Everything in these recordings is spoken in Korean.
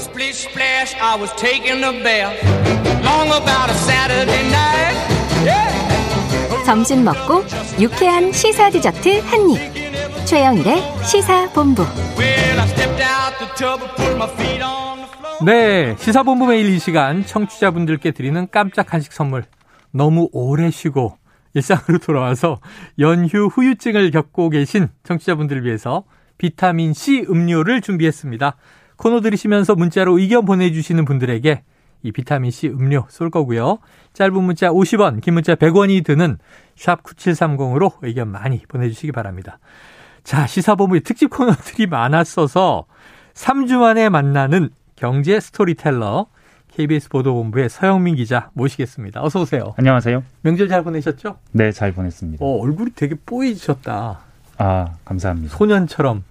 Splish splash, I was taking a bath. Long about a Saturday night. Yeah. 점심 먹고 유쾌한 시사 디저트 한 입. 최영일의 시사 본부. Well, I stepped out the tub and put my feet on the floor. 네, 시사본부 매일 이 시간 청취자분들께 드리는 깜짝 간식 선물. 너무 오래 쉬고 일상으로 돌아와서 연휴 후유증을 겪고 계신 청취자분들을 위해서 비타민 C 음료를 준비했습니다. 코너 들으시면서 문자로 의견 보내주시는 분들에게 이 비타민 C 음료 쏠 거고요. 짧은 문자 50원, 긴 문자 100원이 드는 샵 9730으로 의견 많이 보내주시기 바랍니다. 자, 시사본부의 특집 코너들이 많았어서 3주 만에 만나는 경제 storyteller KBS 보도본부의 서영민 기자 모시겠습니다. 어서 오세요. 안녕하세요. 명절 잘 보내셨죠? 네, 잘 보냈습니다. 어, 얼굴이 되게 뽀얘지셨다. 아, 감사합니다. 소년처럼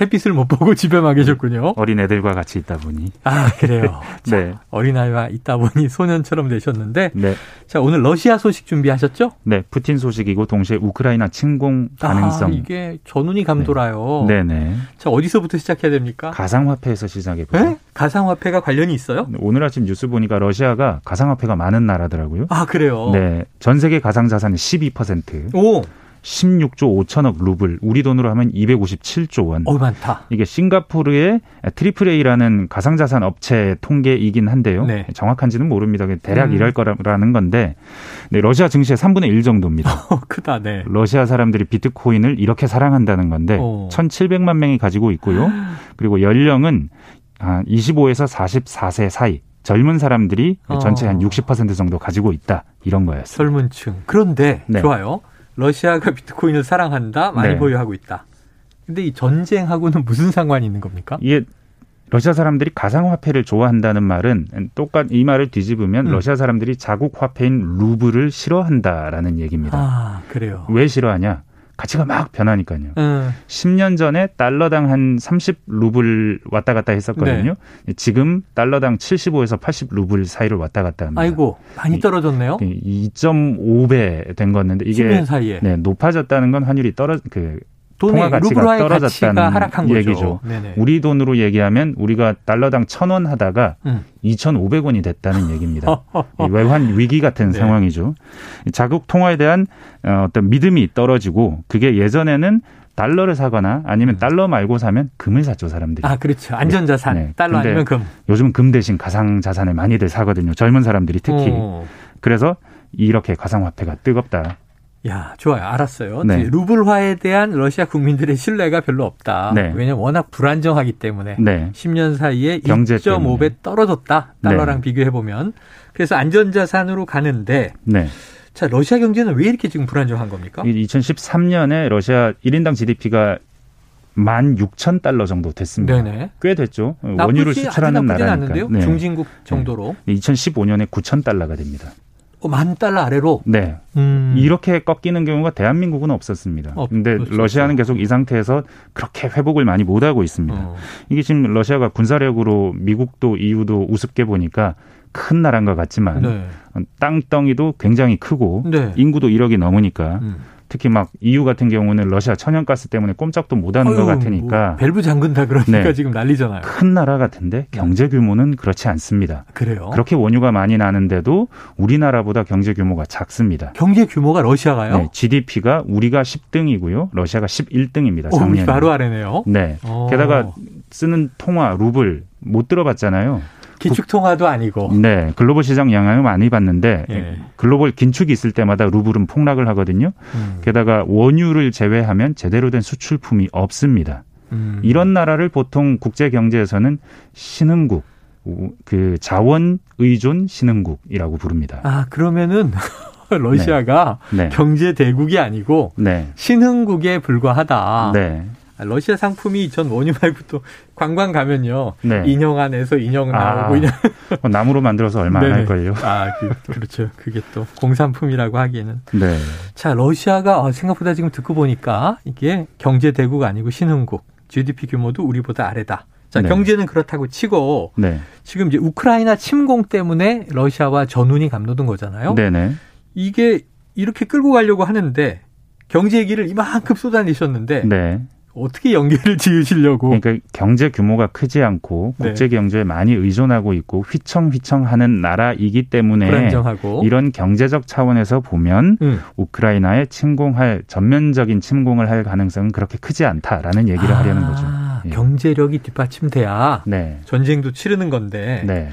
햇빛을 못 보고 집에만 계셨군요. 어린 애들과 같이 있다 보니. 아, 그래요. 자, 네. 어린아이와 있다 보니 소년처럼 되셨는데 네. 자, 오늘 러시아 소식 준비하셨죠? 네, 푸틴 소식이고 동시에 우크라이나 침공 가능성. 아, 이게 전운이 감돌아요. 네, 네. 자, 어디서부터 시작해야 됩니까? 가상화폐에서 시작해 보죠. 네? 가상화폐가 관련이 있어요? 오늘 아침 뉴스 보니까 러시아가 가상화폐가 많은 나라더라고요. 아, 그래요? 네, 전 세계 가상자산의 12%, 오, 16조 5천억 루블, 우리 돈으로 하면 257조 원. 어, 많다. 이게 싱가포르의 Triple A라는 가상자산 업체 통계이긴 한데요. 네. 정확한지는 모릅니다. 대략 음. 이럴 거라는 건데, 네, 러시아 증시의 3분의 1 정도입니다. 어, 크다, 네. 러시아 사람들이 비트코인을 이렇게 사랑한다는 건데, 어. 1,700만 명이 가지고 있고요. 그리고 연령은 한 25에서 44세 사이. 젊은 사람들이 어. 전체 한 60% 정도 가지고 있다. 이런 거였어요. 젊은 층. 그런데 네. 좋아요. 러시아가 비트코인을 사랑한다, 많이 네. 보유하고 있다. 근데 이 전쟁하고는 무슨 상관이 있는 겁니까? 이게 러시아 사람들이 가상화폐를 좋아한다는 말은 똑같 이 말을 뒤집으면 음. 러시아 사람들이 자국 화폐인 루블을 싫어한다라는 얘기입니다. 아, 그래요. 왜 싫어하냐? 가치가 막 변하니까요. 음, 10년 전에 달러당 한 30 루블 왔다 갔다 했었거든요. 네. 지금 달러당 75에서 80 루블 사이를 왔다 갔다 합니다. 아이고, 많이 떨어졌네요. 2.5배 된 거였는데 이게 10년 사이에. 네, 높아졌다는 건 환율이 떨어 그 가치가 루블화의 떨어졌다는 가치가 하락한. 얘기죠. 네네. 우리 돈으로 얘기하면 우리가 달러당 1,000원 하다가 음. 2,500원이 됐다는 얘기입니다. 이 외환 위기 같은 네. 상황이죠. 이 자국 통화에 대한 어, 어떤 믿음이 떨어지고 그게 예전에는 달러를 사거나 아니면 달러 말고 사면 금을 샀죠 사람들이. 아, 그렇죠. 안전자산. 네. 달러 아니면 금. 요즘은 금 대신 가상 자산을 많이들 사거든요. 젊은 사람들이 특히. 어. 그래서 이렇게 가상화폐가 뜨겁다. 야, 좋아요. 알았어요. 네. 루블화에 대한 러시아 국민들의 신뢰가 별로 없다. 네. 왜냐면 워낙 불안정하기 때문에. 네. 10년 사이에 경제 2.5배 때문에. 떨어졌다. 달러랑 네. 비교해 보면. 그래서 안전자산으로 가는데 네. 자, 러시아 경제는 왜 이렇게 지금 불안정한 겁니까? 이 2013년에 러시아 1인당 GDP가 16,000달러 정도 됐습니다. 네네. 꽤 됐죠. 원유를 수출하는 나라니까. 않는데요. 네. 중진국 정도로. 2015년에 9,000달러가 됩니다. 어, 만 달러 아래로. 네. 음. 이렇게 꺾이는 경우가 대한민국은 없었습니다. 어, 근데 그렇죠. 러시아는 계속 이 상태에서 그렇게 회복을 많이 못 하고 있습니다. 어. 이게 지금 러시아가 군사력으로 미국도 EU도 우습게 보니까 큰 나라인 것 같지만 네. 땅덩이도 굉장히 크고 네. 인구도 1억이 넘으니까 음. 특히 막 EU 같은 경우는 러시아 천연가스 때문에 꼼짝도 못하는 것 같으니까 뭐 밸브 잠근다 그러니까 네. 지금 난리잖아요. 큰 나라 같은데 경제 규모는 그렇지 않습니다. 그래요. 그렇게 원유가 많이 나는데도 우리나라보다 경제 규모가 작습니다. 경제 규모가 러시아가요? 네, GDP가 우리가 10등이고요. 러시아가 11등입니다. 오, 작년에. 바로 아래네요. 네. 어. 게다가 쓰는 통화 루블 못 들어봤잖아요. 기축통화도 아니고. 네, 글로벌 시장 영향을 많이 받는데 예. 글로벌 긴축이 있을 때마다 루블은 폭락을 하거든요. 음. 게다가 원유를 제외하면 제대로 된 수출품이 없습니다. 음. 이런 나라를 보통 국제 경제에서는 신흥국, 그 자원 의존 신흥국이라고 부릅니다. 아 그러면은 러시아가 네. 경제 대국이 아니고 네. 신흥국에 불과하다. 네. 아, 러시아 상품이 전 원유 말고 또 관광 가면요. 네. 인형 안에서 인형 나오고 아, 인형. 뭐 나무로 만들어서 얼마 안 네네. 할걸요. 아 그, 그렇죠. 그게 또 공산품이라고 하기에는. 네. 자 러시아가 어, 생각보다 지금 듣고 보니까 이게 경제 대국 아니고 신흥국. GDP 규모도 우리보다 아래다. 자 네. 경제는 그렇다고 치고 네. 지금 이제 우크라이나 침공 때문에 러시아와 전운이 감도된 거잖아요. 네네. 이게 이렇게 끌고 가려고 하는데 경제 얘기를 이만큼 쏟아내셨는데 네. 어떻게 연계를 지으시려고? 그러니까 경제 규모가 크지 않고 네. 국제 경제에 많이 의존하고 있고 휘청휘청하는 나라이기 때문에 불안정하고. 이런 경제적 차원에서 보면 음. 우크라이나에 침공할 전면적인 침공을 할 가능성은 그렇게 크지 않다라는 얘기를 하려는 거죠. 아, 예. 경제력이 뒷받침돼야 네. 전쟁도 치르는 건데. 네.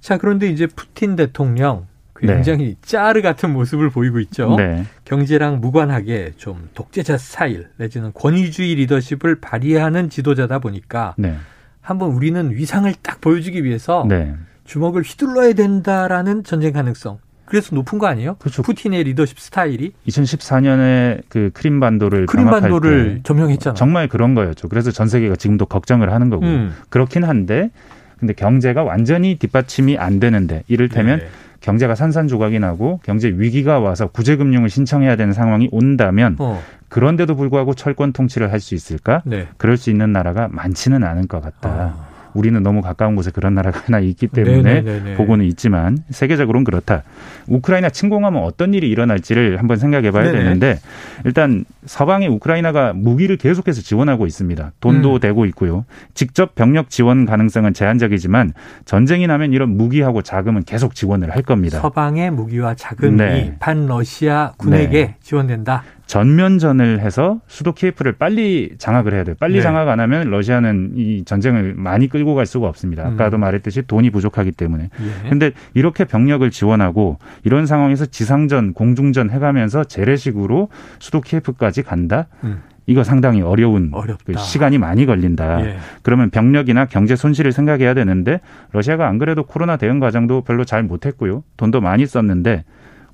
자, 그런데 이제 푸틴 대통령 굉장히 짜르 같은 모습을 보이고 있죠. 네. 경제랑 무관하게 좀 독재자 스타일 내지는 권위주의 리더십을 발휘하는 지도자다 보니까 네. 한번 우리는 위상을 딱 보여주기 위해서 네. 주먹을 휘둘러야 된다라는 전쟁 가능성. 그래서 높은 거 아니에요? 그렇죠. 푸틴의 리더십 스타일이 2014년에 그 크림 반도를 병합할 크림 반도를 때 점령했잖아요. 정말 그런 거였죠. 그래서 전 세계가 지금도 걱정을 하는 거고 음. 그렇긴 한데 근데 경제가 완전히 뒷받침이 안 되는데 이를테면 네. 경제가 산산조각이 나고 경제 위기가 와서 구제금융을 신청해야 되는 상황이 온다면 어, 그런데도 불구하고 철권 통치를 할 수 있을까? 네. 그럴 수 있는 나라가 많지는 않을 것 같다. 아. 우리는 너무 가까운 곳에 그런 나라가 하나 있기 때문에 네네네네. 보고는 있지만 세계적으로는 그렇다. 우크라이나 침공하면 어떤 일이 일어날지를 한번 생각해 봐야 네네. 되는데 일단 서방에 우크라이나가 무기를 계속해서 지원하고 있습니다. 돈도 음. 되고 있고요. 직접 병력 지원 가능성은 제한적이지만 전쟁이 나면 이런 무기하고 자금은 계속 지원을 할 겁니다. 서방의 무기와 자금이 네. 반 러시아 군에게 지원된다. 전면전을 해서 수도 키예프를 빨리 장악을 해야 돼요. 빨리 네. 장악 안 하면 러시아는 이 전쟁을 많이 끌고 갈 수가 없습니다. 아까도 음. 말했듯이 돈이 부족하기 때문에. 예. 근데 이렇게 병력을 지원하고 이런 상황에서 지상전, 공중전 해가면서 재래식으로 수도 키예프까지 간다? 음. 이거 상당히 어려운 어렵다. 그 시간이 많이 걸린다. 예. 그러면 병력이나 경제 손실을 생각해야 되는데 러시아가 안 그래도 코로나 대응 과정도 별로 잘 못했고요. 돈도 많이 썼는데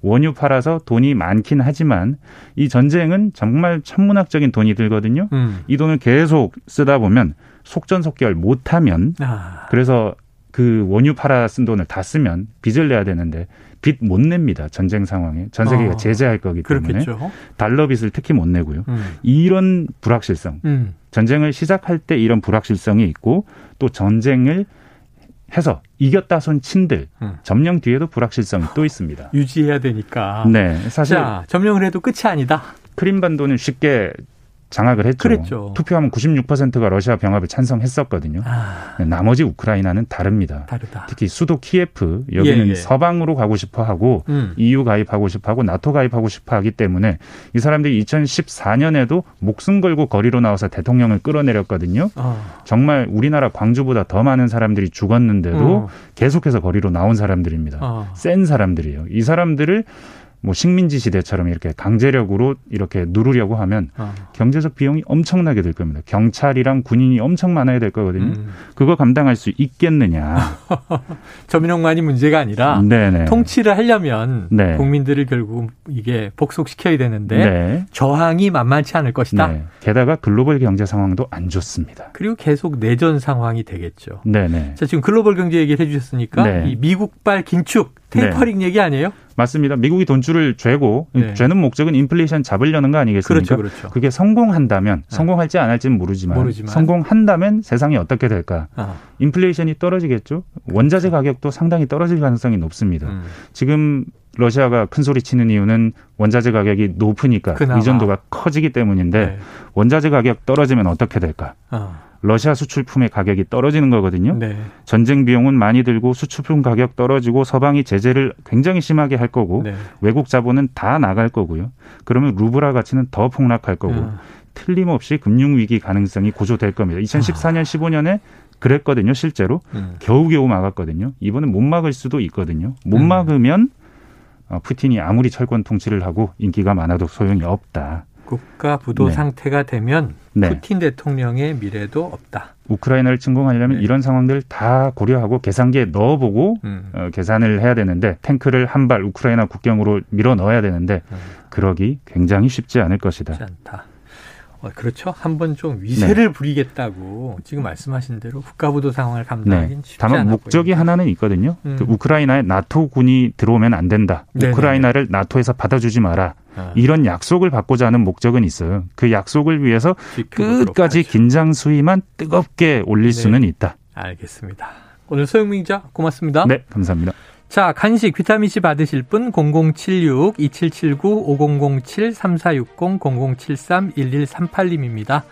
원유 팔아서 돈이 많긴 하지만 이 전쟁은 정말 천문학적인 돈이 들거든요. 음. 이 돈을 계속 쓰다 보면 속전속결 못하면 아. 그래서 그 원유 팔아 쓴 돈을 다 쓰면 빚을 내야 되는데 빚 못 냅니다. 전쟁 상황에 전 세계가 어, 제재할 거기 때문에 그렇겠죠. 달러 빚을 특히 못 내고요. 음. 이런 불확실성 음. 전쟁을 시작할 때 이런 불확실성이 있고 또 전쟁을 해서 이겼다 손 친들 음. 점령 뒤에도 불확실성이 또 있습니다. 유지해야 되니까. 네, 사실 자, 점령을 해도 끝이 아니다. 크림반도는 쉽게 장악을 했죠. 그랬죠. 투표하면 96%가 러시아 병합을 찬성했었거든요. 아, 나머지 우크라이나는 다릅니다. 다르다. 특히 수도 키예프 여기는 예, 예. 서방으로 가고 싶어 하고 음. EU 가입하고 싶어 하고 나토 가입하고 싶어 하기 때문에 이 사람들이 2014년에도 목숨 걸고 거리로 나와서 대통령을 끌어내렸거든요. 어. 정말 우리나라 광주보다 더 많은 사람들이 죽었는데도 어. 계속해서 거리로 나온 사람들입니다. 어. 센 사람들이에요. 이 사람들을 뭐 식민지 시대처럼 이렇게 강제력으로 이렇게 누르려고 하면 어. 경제적 비용이 엄청나게 될 겁니다. 경찰이랑 군인이 엄청 많아야 될 거거든요. 음. 그거 감당할 수 있겠느냐. 점령만이 문제가 아니라 네네. 통치를 하려면 네. 국민들을 결국 이게 복속시켜야 되는데 네. 저항이 만만치 않을 것이다. 네. 게다가 글로벌 경제 상황도 안 좋습니다. 그리고 계속 내전 상황이 되겠죠. 네네. 자, 지금 글로벌 경제 얘기를 해주셨으니까 네. 이 미국발 긴축 테이퍼링 얘기 아니에요? 맞습니다. 미국이 돈줄을 죄고 네. 죄는 목적은 인플레이션 잡으려는 거 아니겠습니까? 그렇죠, 그렇죠. 그게 성공한다면 네. 성공할지 안 할지는 모르지만, 모르지만. 성공한다면 세상이 어떻게 될까? 아, 인플레이션이 떨어지겠죠. 원자재 가격도 상당히 떨어질 가능성이 높습니다. 음. 지금 러시아가 큰 소리 치는 이유는 원자재 가격이 높으니까 그나마. 의존도가 커지기 때문인데 네. 원자재 가격 떨어지면 어떻게 될까? 아, 러시아 수출품의 가격이 떨어지는 거거든요. 네. 전쟁 비용은 많이 들고 수출품 가격 떨어지고 서방이 제재를 굉장히 심하게 할 거고 네. 외국 자본은 다 나갈 거고요. 그러면 루브라 가치는 더 폭락할 거고 아, 틀림없이 금융 위기 가능성이 고조될 겁니다. 2014년 15년에 그랬거든요, 실제로. 음. 겨우겨우 막았거든요. 이번엔 못 막을 수도 있거든요. 못 음. 막으면 어, 푸틴이 아무리 철권 통치를 하고 인기가 많아도 소용이 없다. 국가 부도 네. 상태가 되면 네. 푸틴 대통령의 미래도 없다. 우크라이나를 침공하려면 네. 이런 상황들 다 고려하고 계산기에 넣어보고 음. 어, 계산을 해야 되는데 탱크를 한 발 우크라이나 국경으로 밀어 넣어야 되는데 음. 그러기 굉장히 쉽지 않을 것이다. 쉽지 않다. 어, 그렇죠. 한번 좀 위세를 네. 부리겠다고 지금 말씀하신 대로 국가부도 상황을 감당하기는 쉽지 네. 다만 목적이 보입니다. 하나는 있거든요. 음. 그 우크라이나에 나토 군이 들어오면 안 된다. 네네네. 우크라이나를 나토에서 받아주지 마라. 아, 이런 약속을 받고자 하는 목적은 있어요. 그 약속을 위해서 끝까지. 긴장 수위만 뜨겁게 올릴 네. 수는 있다. 알겠습니다. 오늘 소영민 기자 고맙습니다. 네, 감사합니다. 자, 간식 비타민C 받으실 분 0076-2779-5007-3460-0073-1138님입니다.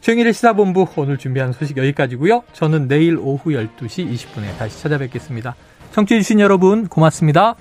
최영일의 시사본부 오늘 준비한 소식 여기까지고요. 저는 내일 오후 12시 20분에 다시 찾아뵙겠습니다. 청취해주신 여러분 고맙습니다.